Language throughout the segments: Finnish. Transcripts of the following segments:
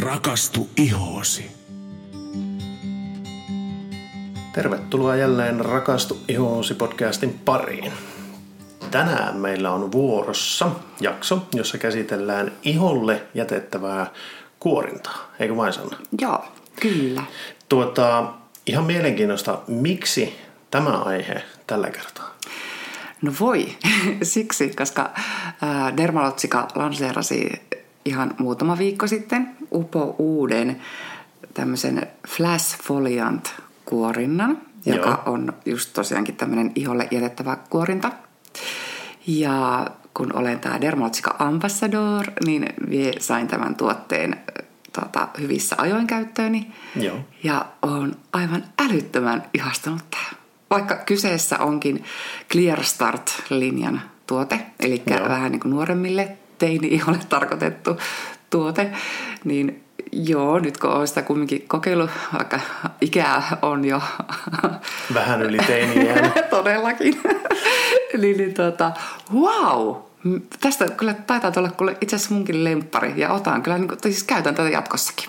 Rakastu ihoosi. Tervetuloa jälleen Rakastu ihoosi podcastin pariin. Tänään meillä on vuorossa jakso, jossa käsitellään iholle jätettävää kuorintaa. Eikö vain Sanna? Joo, kyllä. Tuota, ihan mielenkiinnosta, miksi tämä aihe tällä kertaa? No voi, siksi, koska Dermalotsika lanseerasi ihan muutama viikko sitten upo uuden tämmöisen Flash Foliant kuorinnan, joka Joo. on just tosiaankin tämmöinen iholle jätettävä kuorinta. Ja kun olen tämä Dermalotsika Ambassador, niin vie, sain tämän tuotteen tota, hyvissä ajoin käyttööni. Joo. Ja on aivan älyttömän ihastunut tähän. Vaikka kyseessä onkin Clear Start-linjan tuote, eli Joo. vähän niin kuin nuoremmille teini-iholle tarkoitettu tuote, niin joo, nyt kun olen sitä kumminkin kokeillut, vaikka ikää on jo... Vähän yli teiniä. Todellakin. niin, niin tota, wow! Tästä kyllä taitaa olla kuule itse asiassa munkin lemppari ja otan kyllä, niin siis käytän tätä jatkossakin.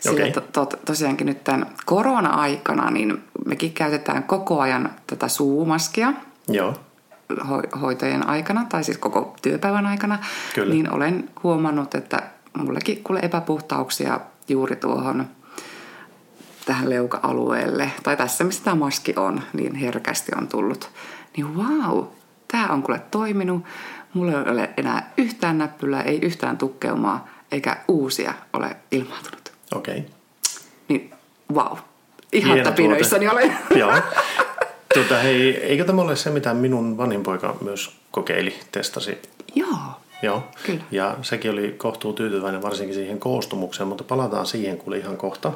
Sillä okay. to, to, tosiaankin nyt tämän korona-aikana niin mekin käytetään koko ajan tätä suumaskia. Joo ho- hoitojen aikana, tai siis koko työpäivän aikana, Kyllä. niin olen huomannut, että mullekin kuule epäpuhtauksia juuri tuohon tähän leuka-alueelle, tai tässä missä tämä maski on, niin herkästi on tullut. Niin wow, tämä on kuule toiminut. Mulla ei ole enää yhtään näppylää, ei yhtään tukkeumaa, eikä uusia ole ilmaantunut. Okei. Okay. Niin wow, ihan tapinoissani olen. Joo. Tota, hei, eikö tämä ole se, mitä minun vanhin poika myös kokeili, testasi? Joo. Joo, Kyllä. ja sekin oli kohtuu tyytyväinen varsinkin siihen koostumukseen, mutta palataan siihen kuule ihan kohta.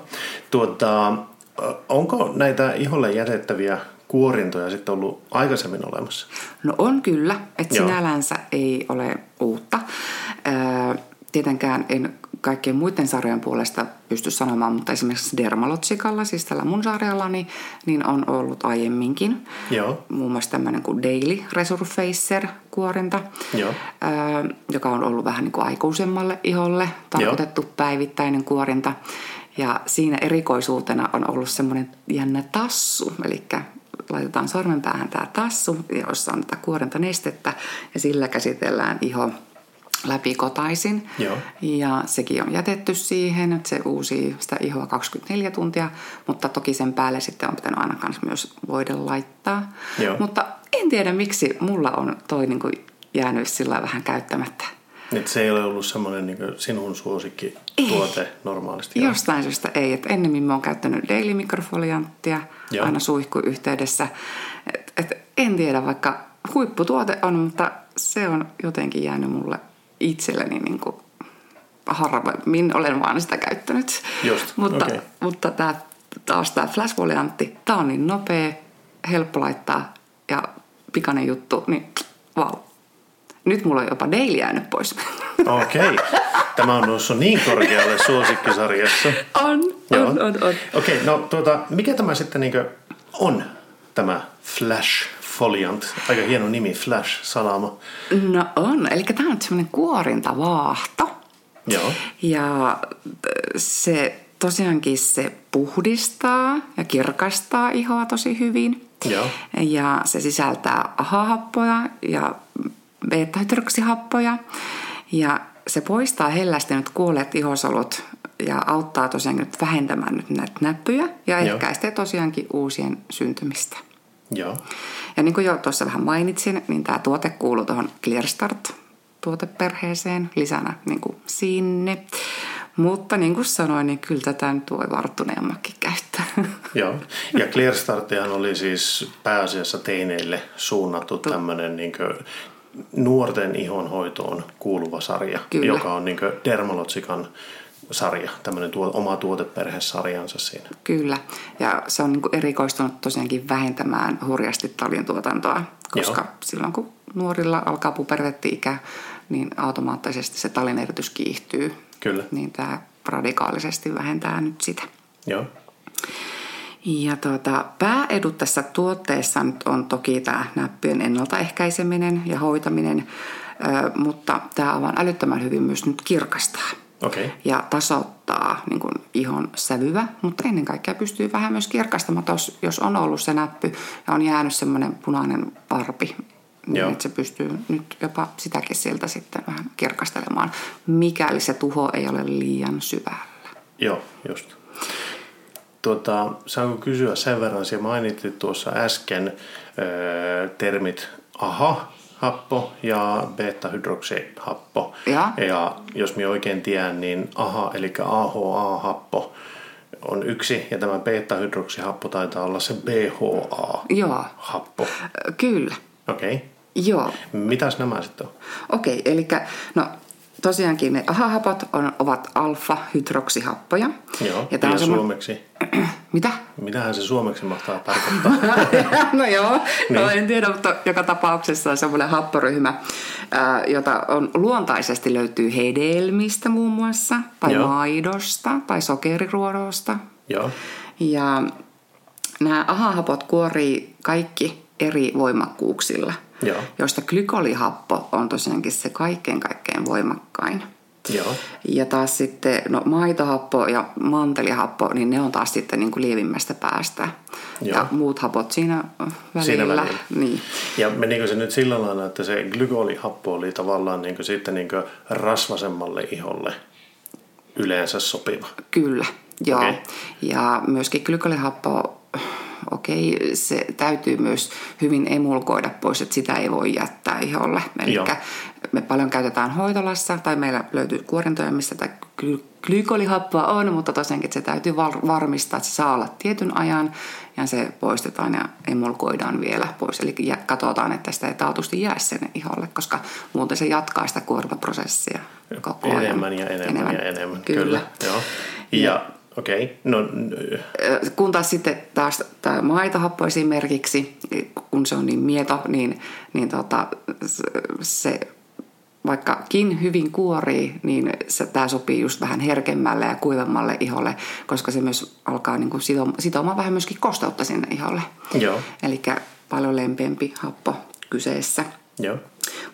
Tuota, onko näitä iholle jätettäviä kuorintoja sitten ollut aikaisemmin olemassa? No on kyllä, että sinällänsä ei ole uutta. tietenkään en kaikkien muiden sarjojen puolesta pysty sanomaan, mutta esimerkiksi Dermalotsikalla, siis tällä mun sarjallani, niin on ollut aiemminkin. Joo. Muun muassa tämmöinen kuin Daily Resurfacer kuorinta, Joo. joka on ollut vähän niin kuin aikuisemmalle iholle tarkoitettu Joo. päivittäinen kuorinta. Ja siinä erikoisuutena on ollut semmoinen jännä tassu, eli laitetaan sormenpäähän tämä tassu, jossa on tätä kuorintanestettä ja sillä käsitellään iho läpikotaisin. Joo. Ja sekin on jätetty siihen, että se uusi sitä ihoa 24 tuntia, mutta toki sen päälle sitten on pitänyt aina myös voida laittaa. Joo. Mutta en tiedä miksi mulla on toi niin kuin jäänyt sillä vähän käyttämättä. Nyt se ei ole ollut semmoinen niin sinun suosikki tuote normaalisti. Jostain syystä ei. Et ennemmin mä oon käyttänyt Daily Mikrofolianttia Joo. aina suihkuyhteydessä. Et, et en tiedä, vaikka huipputuote on, mutta se on jotenkin jäänyt mulle itselleni niin kuin harvemmin olen vaan sitä käyttänyt. Just, mutta okay. mutta tämä, taas tämä flash voliantti, tämä on niin nopea, helppo laittaa ja pikainen juttu, niin vau. Wow. Nyt mulla on jopa daily jäänyt pois. Okei. Okay. Tämä on noussut niin korkealle suosikkisarjassa. On, Joo. on, on, on. Okei, okay, no tuota, mikä tämä sitten niin on, tämä Flash Foliant. Aika hieno nimi, Flash Salama. No on, eli tämä on semmoinen kuorintavaahto. Joo. Ja se tosiaankin se puhdistaa ja kirkastaa ihoa tosi hyvin. Joo. Ja se sisältää AHA-happoja ja beta-hydroksihappoja. Ja se poistaa hellästi nyt kuolleet ihosolut ja auttaa tosiaan vähentämään nyt näitä näppyjä ja ehkäistee tosiaankin uusien syntymistä. Joo. Ja niin kuin jo tuossa vähän mainitsin, niin tämä tuote kuuluu tuohon ClearStart tuoteperheeseen lisänä niin kuin sinne. Mutta niin kuin sanoin, niin kyllä tätä nyt voi varttuneemmakin käyttää. Joo, ja ClearStartihan oli siis pääasiassa teineille suunnattu tämmöinen niin nuorten ihonhoitoon kuuluva sarja, kyllä. joka on niin Dermalotsikan sarja, tämmöinen tuo, oma tuoteperhesarjansa siinä. Kyllä, ja se on niin kuin erikoistunut tosiaankin vähentämään hurjasti talin tuotantoa, koska Joo. silloin kun nuorilla alkaa puberteetti-ikä, niin automaattisesti se talin eritys kiihtyy. Kyllä. Niin tämä radikaalisesti vähentää nyt sitä. Joo. Ja tuota, pääedut tässä tuotteessa nyt on toki tämä näppien ennaltaehkäiseminen ja hoitaminen, mutta tämä on älyttömän hyvin myös nyt kirkastaa. Okay. ja tasoittaa niin kuin ihon sävyä, mutta ennen kaikkea pystyy vähän myös kirkastamaan, jos, jos on ollut se näppy ja on jäänyt semmoinen punainen parpi, niin Joo. että se pystyy nyt jopa sitäkin sieltä sitten vähän kirkastelemaan, mikäli se tuho ei ole liian syvällä. Joo, just. Tuota, saanko kysyä sen verran, siellä mainitsit tuossa äsken öö, termit AHA, happo ja beta-hydroksihappo. Ja. ja jos minä oikein tiedän, niin AHA eli AHA-happo on yksi ja tämä beta-hydroksihappo taitaa olla se BHA-happo. Joo, kyllä. Okei. Okay. Joo, Mitäs nämä sitten on? Okei, eli no tosiaankin ne ahahapot on, ovat alfa-hydroksihappoja. Joo, ja, tää ja on semmo- suomeksi? Mitä? Mitähän se suomeksi mahtaa tarkoittaa? no joo, Niin. no en tiedä, mutta joka tapauksessa on semmoinen happoryhmä, jota on luontaisesti löytyy hedelmistä muun muassa, tai Joo. maidosta, tai sokeriruodosta. Joo. Ja nämä ahahapot kuorii kaikki eri voimakkuuksilla, Joo. joista glykolihappo on tosiaankin se kaikkein kaikkein voimakkain. Joo. Ja taas sitten no, maitohappo ja mantelihappo, niin ne on taas sitten niin kuin lievimmästä päästä. Joo. Ja muut hapot siinä välillä. Siinä välillä. Niin. Ja menikö se nyt sillä lailla, että se glykolihappo oli tavallaan niin sitten niin rasvasemmalle iholle yleensä sopiva? Kyllä, joo. Okei. Ja myöskin glykolihappo, okei, se täytyy myös hyvin emulkoida pois, että sitä ei voi jättää iholle. Eli Joo. me paljon käytetään hoitolassa, tai meillä löytyy kuorintoja, missä tätä gly- glykolihappoa on, mutta tosiaankin se täytyy var- varmistaa, että se saa olla tietyn ajan, ja se poistetaan ja emulkoidaan vielä pois. Eli katsotaan, että sitä ei taatusti jää sinne iholle, koska muuten se jatkaa sitä kuorintaprosessia koko ajan. Enemmän ja enemmän, ja enemmän. Kyllä. Kyllä. Joo. Ja okei, okay. no kun taas sitten taas tämä maitohappo esimerkiksi, kun se on niin mieto, niin, niin tota, se- vaikkakin hyvin kuorii, niin se, tämä sopii just vähän herkemmälle ja kuivemmalle iholle, koska se myös alkaa niin kuin sitomaan, sitomaan vähän myöskin kosteutta sinne iholle. joo, Eli paljon lempeämpi happo kyseessä. joo,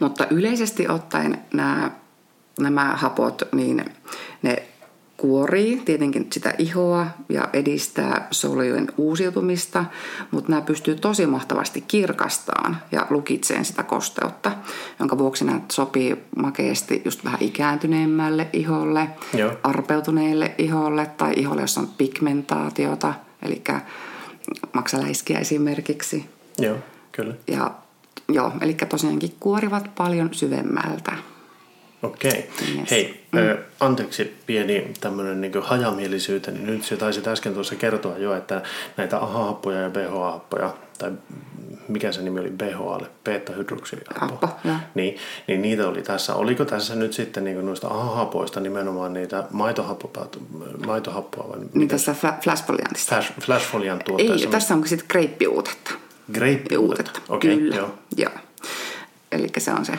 Mutta yleisesti ottaen nämä, nämä hapot, niin ne kuorii tietenkin sitä ihoa ja edistää solujen uusiutumista, mutta nämä pystyy tosi mahtavasti kirkastaan ja lukitseen sitä kosteutta, jonka vuoksi nämä sopii makeasti just vähän ikääntyneemmälle iholle, Joo. arpeutuneelle iholle tai iholle, jossa on pigmentaatiota, eli maksaläiskiä esimerkiksi. joo, kyllä. Ja joo, eli tosiaankin kuorivat paljon syvemmältä. Okei. Yes. Hei, mm. ö, anteeksi pieni tämmöinen niin hajamielisyyteni. Nyt se taisit äsken tuossa kertoa jo, että näitä AHA-happoja ja BHA-happoja, tai mikä se nimi oli BHAlle, beta-hydroksihappo, Happo, joo. niin, niin niitä oli tässä. Oliko tässä nyt sitten niin noista AHA-hapoista nimenomaan niitä maitohappoa, maitohappoa vai Niin mitä? tässä fla- flashpoliantista. Flash, flashfolian Ei, tuotteessa? tässä on sitten greippiuutetta. Grape-uutetta. Okei, Kyllä. joo. joo. Eli se on se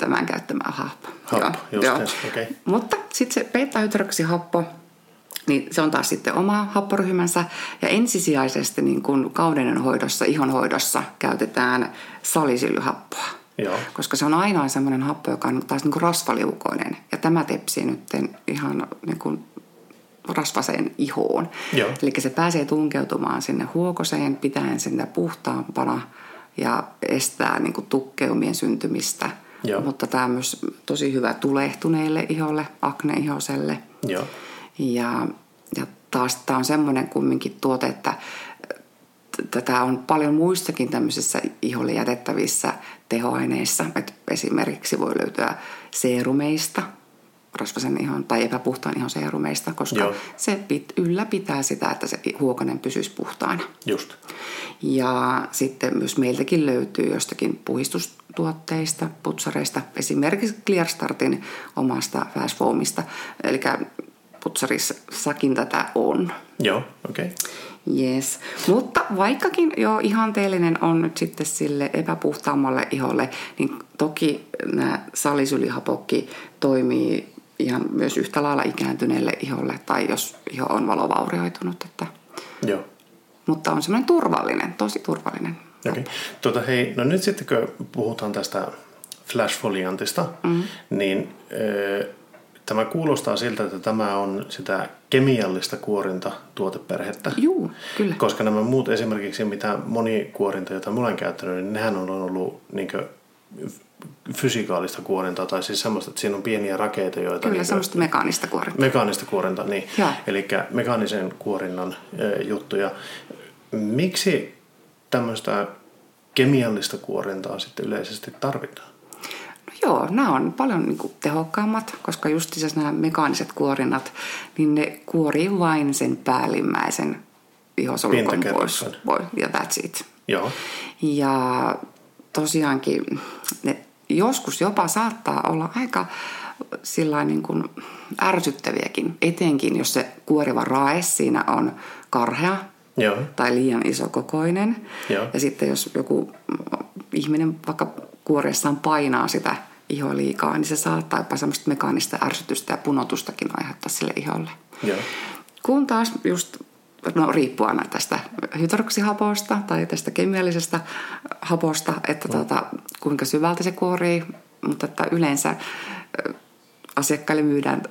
tämän käyttämä happo. Happo, just yes, okei. Mutta sitten se beta-hydroksihappo, niin se on taas sitten oma happoryhmänsä. Ja ensisijaisesti niin kun kauden hoidossa, ihonhoidossa käytetään salisylyhappoa. Joo. Koska se on ainoa semmoinen happo, joka on taas niin kuin rasvaliukoinen. Ja tämä tepsii nyt ihan niin kuin rasvaseen ihoon. Joo. Eli se pääsee tunkeutumaan sinne huokoseen, pitäen sinne puhtaampana ja estää niin kuin tukkeumien syntymistä. Joo. Mutta tämä on myös tosi hyvä tulehtuneelle iholle, akneihoselle. Joo. Ja, ja taas tämä on semmoinen kumminkin tuote, että tätä on paljon muissakin tämmöisissä iholle jätettävissä tehoaineissa. Et esimerkiksi voi löytyä seerumeista, rasvasen ihon tai epäpuhtaan ihon seerumeista, koska Joo. se pit, ylläpitää sitä, että se huokonen pysyisi puhtaana. Just. Ja sitten myös meiltäkin löytyy jostakin puhistustuotteista, putsareista, esimerkiksi Clearstartin omasta Fast Foamista. Eli putsarissakin tätä on. Joo, okei. Okay. Yes. Mutta vaikkakin jo ihanteellinen on nyt sitten sille epäpuhtaammalle iholle, niin toki nämä salisylihapokki toimii ihan myös yhtä lailla ikääntyneelle iholle tai jos iho on valovaurioitunut. Että, Joo. mutta on semmoinen turvallinen, tosi turvallinen. Okei. Tuota, hei, no nyt sitten kun puhutaan tästä flashfoliantista, mm. niin äh, tämä kuulostaa siltä, että tämä on sitä kemiallista kuorinta tuoteperhettä. Juu, kyllä. Koska nämä muut esimerkiksi, mitä moni kuorinta, jota minulla olen käyttänyt, niin nehän on ollut niin fysikaalista kuorintaa, tai siis semmoista, että siinä on pieniä rakeita, joita... Kyllä, niin semmoista mekaanista kuorintaa. Mekaanista kuorintaa, niin. Eli mekaanisen kuorinnan e, juttuja. Miksi tämmöistä kemiallista kuorintaa sitten yleisesti tarvitaan? No joo, nämä on paljon niin kuin, tehokkaammat, koska just nämä mekaaniset kuorinnat, niin ne kuorii vain sen päällimmäisen ihosolukon pois. Voi, ja that's it. Joo. Ja tosiaankin ne joskus jopa saattaa olla aika sillä niin kuin ärsyttäviäkin, etenkin jos se kuoriva rae siinä on karhea Joo. tai liian isokokoinen. Joo. Ja sitten jos joku ihminen vaikka kuoriessaan painaa sitä ihoa liikaa, niin se saattaa jopa semmoista mekaanista ärsytystä ja punotustakin aiheuttaa sille iholle. Joo. Kun taas just no riippuu aina tästä hydroksihaposta tai tästä kemiallisesta haposta, että no. tuota, kuinka syvältä se kuorii, mutta että yleensä asiakkaille myydään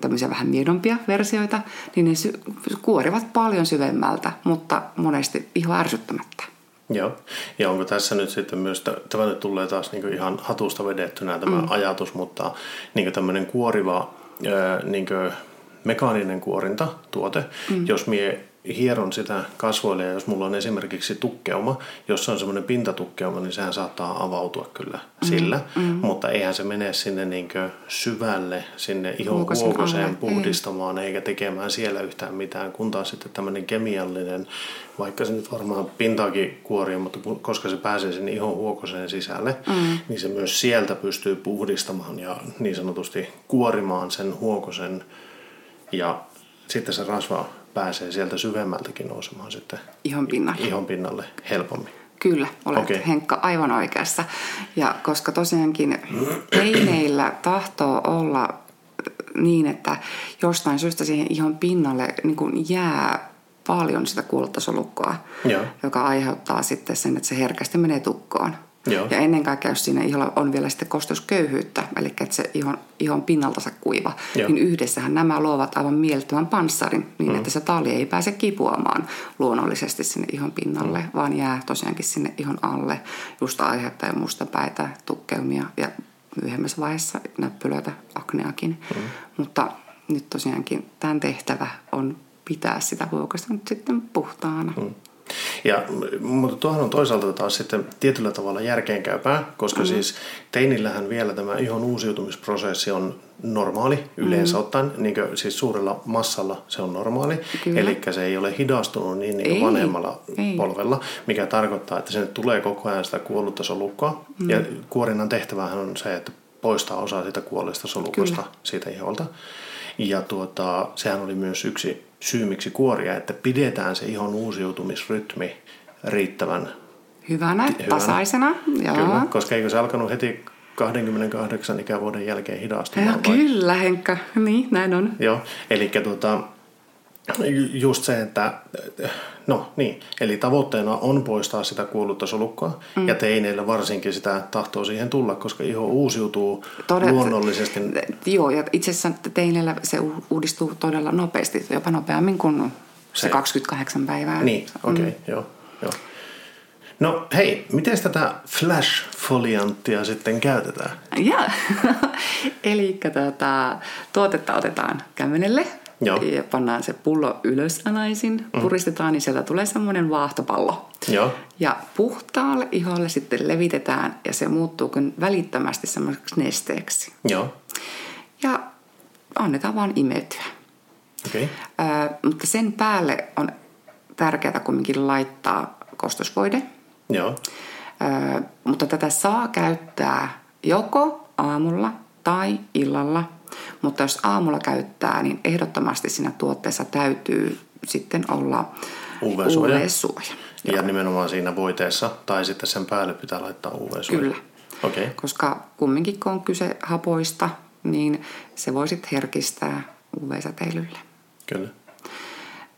tämmöisiä vähän miedompia versioita, niin ne sy- kuorivat paljon syvemmältä, mutta monesti iho ärsyttämättä. Joo, ja onko tässä nyt sitten myös, tämä nyt tulee taas niin ihan hatusta vedettynä tämä mm. ajatus, mutta niin tämmöinen kuoriva niin mekaaninen kuorinta tuote, mm. jos mie hieron sitä kasvoille ja jos mulla on esimerkiksi tukkeuma, jos on semmoinen pintatukkeuma, niin sehän saattaa avautua kyllä mm, sillä, mm. mutta eihän se mene sinne niin syvälle, sinne ihon huokoseen puhdistamaan ei. eikä tekemään siellä yhtään mitään, kun taas sitten tämmöinen kemiallinen, vaikka se nyt varmaan pintaakin kuorii, mutta koska se pääsee sinne ihon huokoseen sisälle, mm. niin se myös sieltä pystyy puhdistamaan ja niin sanotusti kuorimaan sen huokosen ja sitten se rasva pääsee sieltä syvemmältäkin nousemaan sitten ihon pinnalle, ihon pinnalle helpommin. Kyllä, olet okay. Henkka aivan oikeassa. Ja koska tosiaankin teineillä tahtoo olla niin, että jostain syystä siihen ihon pinnalle niin kuin jää paljon sitä kultasolukkoa, joka aiheuttaa sitten sen, että se herkästi menee tukkoon. Joo. Ja ennen kaikkea, jos siinä iholla on vielä sitten kostusköyhyyttä, eli että se ihon, ihon pinnaltansa kuiva, Joo. niin yhdessähän nämä luovat aivan mielettömän panssarin, niin mm. että se tali ei pääse kipuamaan luonnollisesti sinne ihon pinnalle, mm. vaan jää tosiaankin sinne ihon alle, just aiheuttaen mustapäitä, tukkeumia ja myöhemmässä vaiheessa näppylöitä, akneakin. Mm. Mutta nyt tosiaankin tämän tehtävä on pitää sitä vuokasta nyt sitten puhtaana. Mm. Ja, mutta tuohon on toisaalta taas sitten tietyllä tavalla järkeenkäypää, koska mm. siis teinillähän vielä tämä ihon uusiutumisprosessi on normaali yleensä mm. ottaen, niin kuin, siis suurella massalla se on normaali, eli se ei ole hidastunut niin, niin kuin vanhemmalla ei. polvella, mikä tarkoittaa, että sinne tulee koko ajan sitä kuollutta solukkoa, mm. ja kuorinnan tehtävähän on se, että poistaa osa siitä kuolleesta solukosta Kyllä. siitä iholta. Ja tuota, sehän oli myös yksi syy, miksi kuoria, että pidetään se ihon uusiutumisrytmi riittävän hyvänä, hyvänä. tasaisena. Joo. Kyllä, koska eikö se alkanut heti 28 ikävuoden jälkeen hidastumaan? Ja, kyllä, Henkka. Niin, näin on. Joo, eli tuota, just se, että no niin, eli tavoitteena on poistaa sitä kuollutta solukkoa mm. ja teineillä varsinkin sitä tahtoo siihen tulla, koska iho uusiutuu Todet, luonnollisesti. Joo, ja itse asiassa teineillä se uudistuu todella nopeasti, jopa nopeammin kuin se, se 28 päivää. Niin, okei, okay, mm. joo, joo. No hei, miten tätä flash-folianttia sitten käytetään? Joo, eli tuota, tuotetta otetaan kämmenelle Joo. ja pannaan se pullo ylös alaisin, mm. puristetaan, niin sieltä tulee semmoinen vaahtopallo. Joo. Ja puhtaalle iholle sitten levitetään ja se muuttuu välittömästi semmoiseksi nesteeksi. Joo. Ja annetaan vaan imeytyä. Okay. Ö, mutta sen päälle on tärkeää kumminkin laittaa kostosvoide. Joo. Ö, mutta tätä saa käyttää joko aamulla tai illalla mutta jos aamulla käyttää, niin ehdottomasti siinä tuotteessa täytyy sitten olla UV-suoja. UV-suoja. Ja nimenomaan siinä voiteessa tai sitten sen päälle pitää laittaa UV-suoja. Kyllä. Okay. Koska kumminkin kun on kyse hapoista, niin se voi sitten herkistää UV-säteilylle. Kyllä.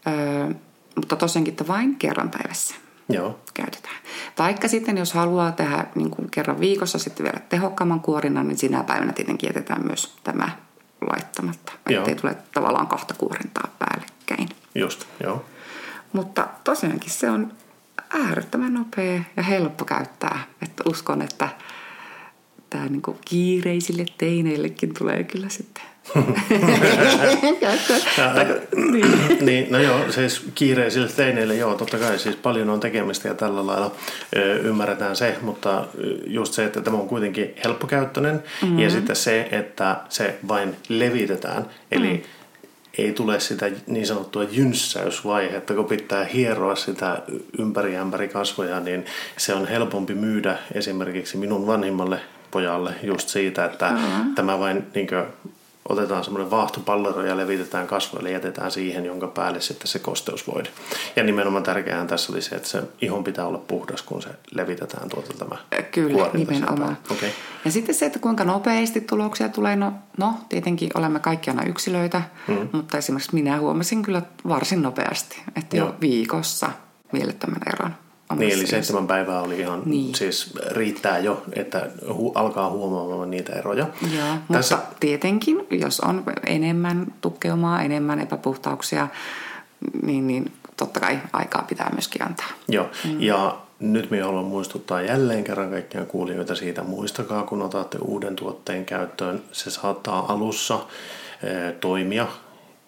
Öö, mutta tosiaankin, että vain kerran päivässä Joo. käytetään. Taikka sitten, jos haluaa tehdä niin kuin kerran viikossa sitten vielä tehokkaamman kuorinnan, niin sinä päivänä tietenkin jätetään myös tämä laittamatta. Ettei tule tavallaan kahta kuorintaa päällekkäin. Just, joo. Mutta tosiaankin se on äärettömän nopea ja helppo käyttää. Että uskon, että tämä niinku kiireisille teineillekin tulee kyllä sitten niin. niin, no joo, siis kiireisille teineille joo, totta kai siis paljon on tekemistä ja tällä lailla ö, ymmärretään se, mutta just se, että tämä on kuitenkin helppokäyttöinen mm-hmm. ja sitten se, että se vain levitetään, eli mm ei tule sitä niin sanottua jynssäysvaihetta, kun pitää hieroa sitä ympäri ämpäri kasvoja, niin se on helpompi myydä esimerkiksi minun vanhimmalle pojalle just siitä, että mm-hmm. tämä vain niin kuin, otetaan semmoinen vaahtopallero ja levitetään kasvoille ja jätetään siihen, jonka päälle sitten se kosteusvoide. Ja nimenomaan tärkeää tässä oli se, että se ihon pitää olla puhdas, kun se levitetään tuolta tämä Kyllä, nimenomaan. Okay. Ja sitten se, että kuinka nopeasti tuloksia tulee, no, no tietenkin olemme kaikki aina yksilöitä, mm. mutta esimerkiksi minä huomasin kyllä varsin nopeasti, että Joo. jo viikossa mielettömän eron. Niin, eli seitsemän päivää oli ihan, niin. siis riittää jo, että hu- alkaa huomaamaan niitä eroja. Joo, Tässä... mutta tietenkin, jos on enemmän tukkeumaa, enemmän epäpuhtauksia, niin, niin totta kai aikaa pitää myöskin antaa. Joo, mm. ja nyt minä haluan muistuttaa jälleen kerran kaikkia kuulijoita siitä. Muistakaa, kun otatte uuden tuotteen käyttöön, se saattaa alussa toimia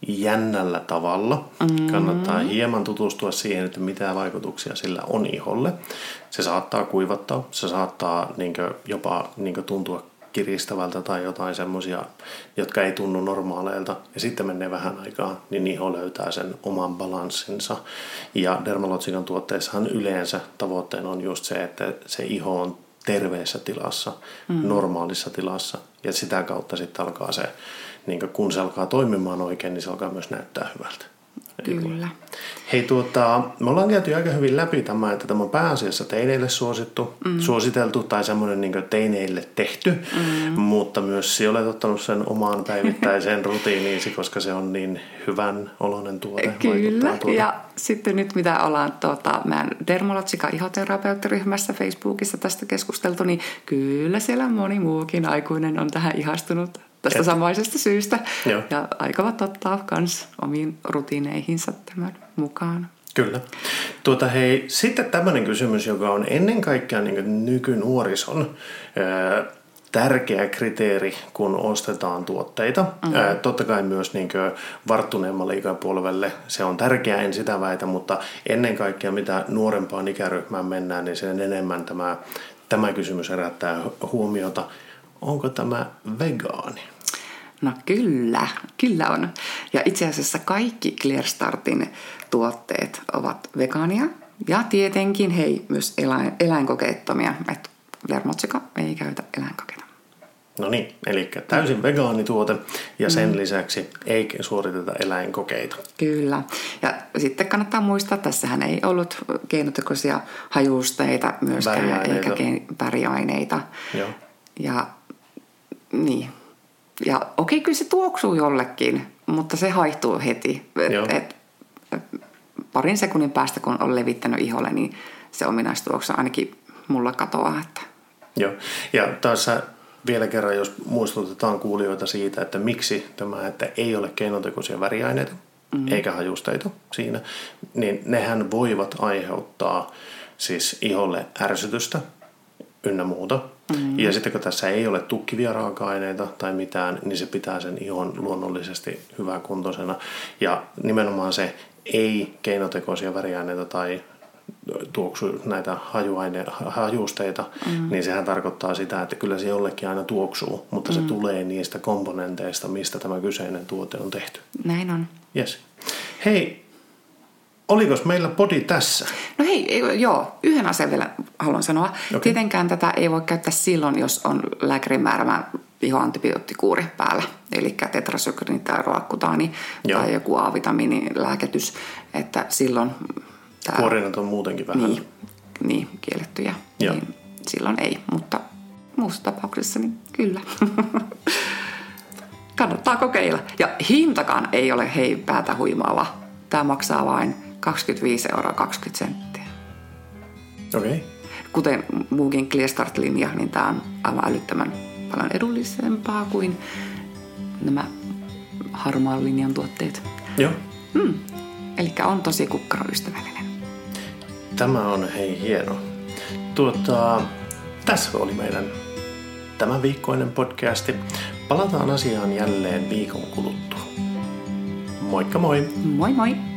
jännällä tavalla. Mm-hmm. Kannattaa hieman tutustua siihen, että mitä vaikutuksia sillä on iholle. Se saattaa kuivattaa, se saattaa niin jopa niin tuntua kiristävältä tai jotain semmoisia, jotka ei tunnu normaaleilta. Ja sitten menee vähän aikaa, niin iho löytää sen oman balanssinsa. Ja Dermalotsikan tuotteissahan yleensä tavoitteena on just se, että se iho on terveessä tilassa, mm. normaalissa tilassa. Ja sitä kautta sitten alkaa se niin kun se alkaa toimimaan oikein, niin se alkaa myös näyttää hyvältä. Kyllä. Hei, tuota, me ollaan käyty aika hyvin läpi tämä, että tämä on pääasiassa teineille suosittu, mm. suositeltu tai semmoinen niin teineille tehty, mm. mutta myös sinä olet ottanut sen omaan päivittäiseen rutiiniisi, koska se on niin hyvän oloinen tuote. Kyllä, ja sitten nyt mitä ollaan tuota, meidän Dermalotsika ihoterapeuttiryhmässä Facebookissa tästä keskusteltu, niin kyllä siellä moni muukin aikuinen on tähän ihastunut tästä Et. samaisesta syystä. Joo. Ja aikovat ottaa myös omiin rutiineihinsa tämän mukaan. Kyllä. Tuota, hei, sitten tämmöinen kysymys, joka on ennen kaikkea niin nykynuorison ää, tärkeä kriteeri, kun ostetaan tuotteita. Mm-hmm. Ää, totta kai myös niin varttuneemmalle ikäpolvelle se on tärkeää, en sitä väitä, mutta ennen kaikkea mitä nuorempaan ikäryhmään mennään, niin sen enemmän tämä, tämä kysymys herättää huomiota – onko tämä vegaani? No kyllä, kyllä on. Ja itse asiassa kaikki Clearstartin tuotteet ovat vegaania. Ja tietenkin hei, myös eläin, eläinkokeettomia. Että Vermotsika ei käytä eläinkokeita. No niin, eli täysin vegaanituote ja sen mm. lisäksi ei suoriteta eläinkokeita. Kyllä. Ja sitten kannattaa muistaa, että tässähän ei ollut keinotekoisia hajusteita myöskään, eikä väriaineita. Joo. Ja niin. Ja okei, kyllä se tuoksuu jollekin, mutta se haihtuu heti. Et, et, parin sekunnin päästä, kun on levittänyt iholle, niin se ominaistuoksu ainakin mulla katoaa. Että. Joo, ja tässä vielä kerran, jos muistutetaan kuulijoita siitä, että miksi tämä, että ei ole keinotekoisia väriaineita, mm-hmm. eikä hajusteita siinä, niin nehän voivat aiheuttaa siis iholle ärsytystä ynnä muuta. Mm. Ja sitten kun tässä ei ole tukkivia raaka-aineita tai mitään, niin se pitää sen ihon luonnollisesti hyväkuntoisena. Ja nimenomaan se ei keinotekoisia väriaineita tai tuoksu näitä hajuaine, hajusteita, mm. niin sehän tarkoittaa sitä, että kyllä se jollekin aina tuoksuu, mutta mm. se tulee niistä komponenteista, mistä tämä kyseinen tuote on tehty. Näin on. Yes. Hei, Oliko meillä podi tässä? No hei, joo, yhden asian vielä haluan sanoa. Okay. Tietenkään tätä ei voi käyttää silloin, jos on lääkärin määräämä ihoantibioottikuuri päällä, eli tetrasykrini tai roakkutaani joo. tai joku A-vitamiinilääketys, että silloin... Tämä, Kuorinat on muutenkin vähän. Niin, niin kiellettyjä, joo. niin silloin ei, mutta muussa tapauksessa niin kyllä. Kannattaa kokeilla. Ja hintakaan ei ole hei päätä huimaava. Tämä maksaa vain 25 euroa 20 senttiä. Okei. Okay. Kuten muukin Clearstart-linja, niin tämä on aivan älyttömän paljon edullisempaa kuin nämä harmaan linjan tuotteet. Joo. Mm. Eli on tosi kukkaroystävällinen. Tämä on hei hieno. Tuota, tässä oli meidän tämän viikkoinen podcasti. Palataan asiaan jälleen viikon kuluttua. Moikka moi! Moi moi!